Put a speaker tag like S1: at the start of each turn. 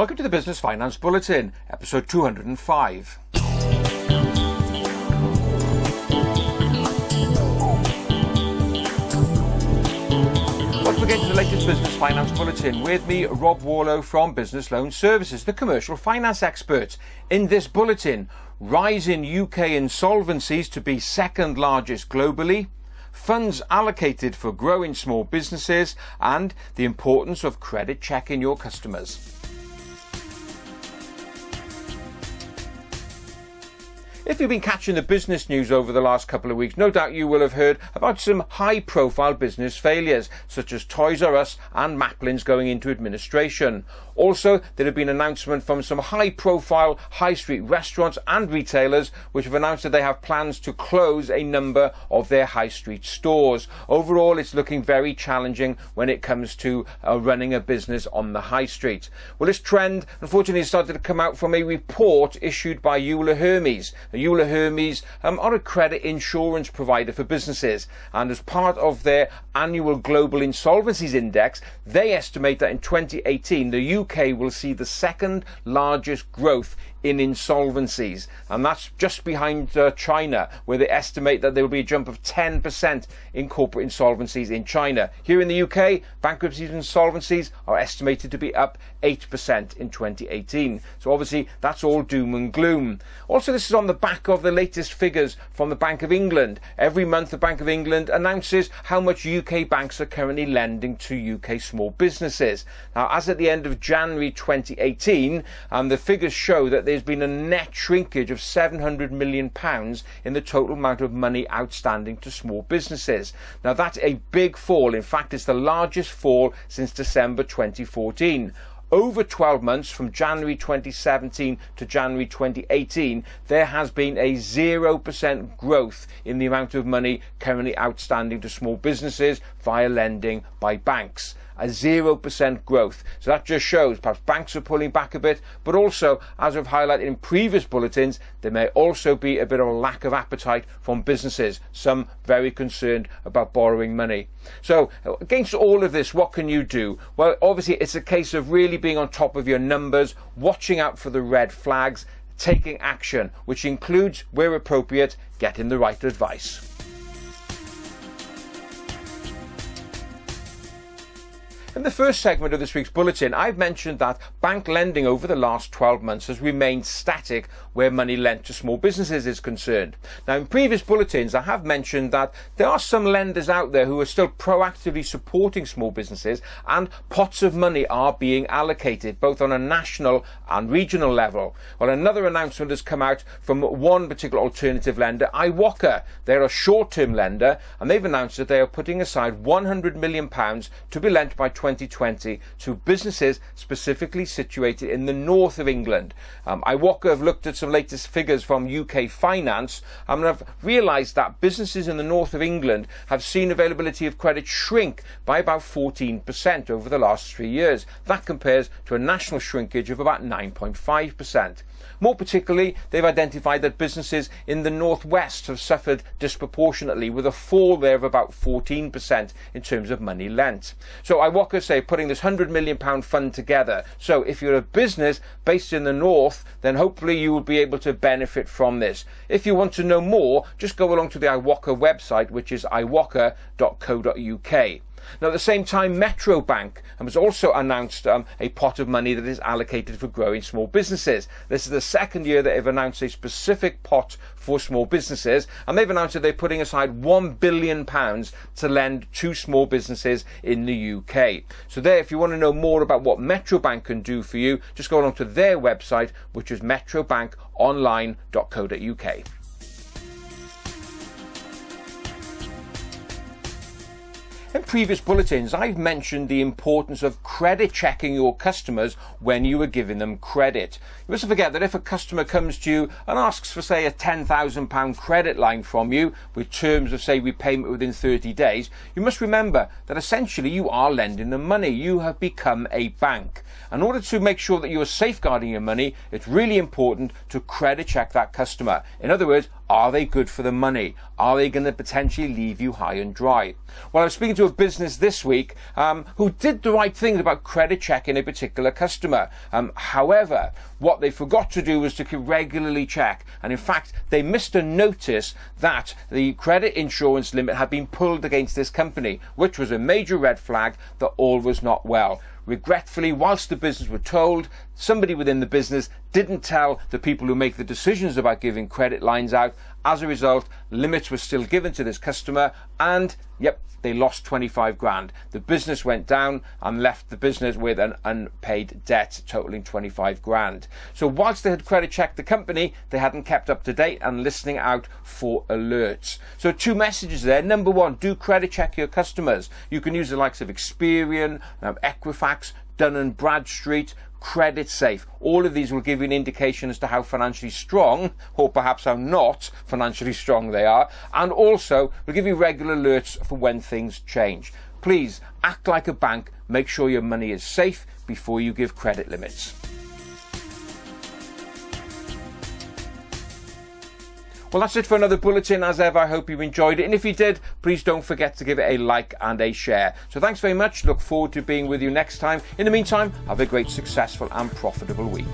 S1: Welcome to the Business Finance Bulletin, episode 205. Welcome again to the latest Business Finance Bulletin. With me, Rob Warlow from Business Loan Services, the commercial finance expert. In this bulletin, rise in UK insolvencies to be second largest globally, funds allocated for growing small businesses, and the importance of credit checking your customers. If you've been catching the business news over the last couple of weeks, no doubt you will have heard about some high profile business failures, such as Toys R Us and Maplin's going into administration. Also, there have been announcements from some high profile high street restaurants and retailers which have announced that they have plans to close a number of their high street stores. Overall, it's looking very challenging when it comes to uh, running a business on the high street. Well, this trend, unfortunately, started to come out from a report issued by Euler Hermes. Euler Hermes um, are a credit insurance provider for businesses, and as part of their annual Global Insolvencies Index, they estimate that in 2018 the UK will see the second largest growth in insolvencies, and that's just behind uh, China, where they estimate that there will be a jump of 10% in corporate insolvencies in China. Here in the UK, bankruptcies and insolvencies are estimated to be up 8% in 2018. So obviously, that's all doom and gloom. Also, this is on the back of the latest figures from the Bank of England. Every month, the Bank of England announces how much UK banks are currently lending to UK small businesses. Now, as at the end of January 2018, um, the figures show that there's been a net shrinkage of 700 million pounds in the total amount of money outstanding to small businesses. Now that's a big fall. In fact, it's the largest fall since December 2014 over 12 months from January 2017 to January 2018, there has been a 0% growth in the amount of money currently outstanding to small businesses via lending by banks a 0% growth. So that just shows perhaps banks are pulling back a bit, but also, as we've highlighted in previous bulletins, there may also be a bit of a lack of appetite from businesses, some very concerned about borrowing money. So, against all of this, what can you do? Well, obviously, it's a case of really being on top of your numbers, watching out for the red flags, taking action, which includes, where appropriate, getting the right advice. In the first segment of this week's bulletin, I've mentioned that bank lending over the last 12 months has remained static where money lent to small businesses is concerned. Now, in previous bulletins, I have mentioned that there are some lenders out there who are still proactively supporting small businesses and pots of money are being allocated both on a national and regional level. Well, another announcement has come out from one particular alternative lender, IWOCA. They're a short-term lender and they've announced that they are putting aside 100 million pounds to be lent by 2020 to businesses specifically situated in the north of England. Um, IWOCA have looked at some latest figures from UK Finance and have realised that businesses in the north of England have seen availability of credit shrink by about 14% over the last three years. That compares to a national shrinkage of about 9.5%. More particularly, they've identified that businesses in the northwest have suffered disproportionately with a fall there of about 14% in terms of money lent. So IWOCA say putting this £100 million fund together. So if you're a business based in the north, then hopefully you will be able to benefit from this. If you want to know more, just go along to the IWOCA website, which is iwoca.co.uk. Now, at the same time, Metro Bank has also announced um, a pot of money that is allocated for growing small businesses. This is the second year that they've announced a specific pot for small businesses, and they've announced that they're putting aside £1 billion to lend to small businesses in the UK. So, there, if you want to know more about what Metro Bank can do for you, just go along to their website, which is metrobankonline.co.uk. In previous bulletins, I've mentioned the importance of credit checking your customers when you are giving them credit. You mustn't forget that if a customer comes to you and asks for, say, a £10,000 credit line from you with terms of, say, repayment within 30 days, you must remember that essentially you are lending them money. You have become a bank. In order to make sure that you are safeguarding your money, it's really important to credit check that customer. In other words, Are they good for the money? Are they going to potentially leave you high and dry? Well, I was speaking to a business this week um, who did the right thing about credit checking a particular customer. Um, however, what they forgot to do was to regularly check, and in fact, they missed a notice that the credit insurance limit had been pulled against this company, which was a major red flag that all was not well. Regretfully, whilst the business were told, somebody within the business didn't tell the people who make the decisions about giving credit lines out. As a result, limits were still given to this customer and, yep, they lost 25 grand. The business went down and left the business with an unpaid debt totaling 25 grand. So whilst they had credit checked the company, they hadn't kept up to date and listening out for alerts. So two messages there. Number one, do credit check your customers. You can use the likes of Experian, um, Equifax, Dun and Bradstreet, Creditsafe. All of these will give you an indication as to how financially strong, or perhaps how not financially strong they are, and also will give you regular alerts for when things change. Please act like a bank, make sure your money is safe before you give credit limits. Well, that's it for another bulletin. As ever, I hope you enjoyed it. And if you did, please don't forget to give it a like and a share. So thanks very much. Look forward to being with you next time. In the meantime, have a great, successful and profitable week.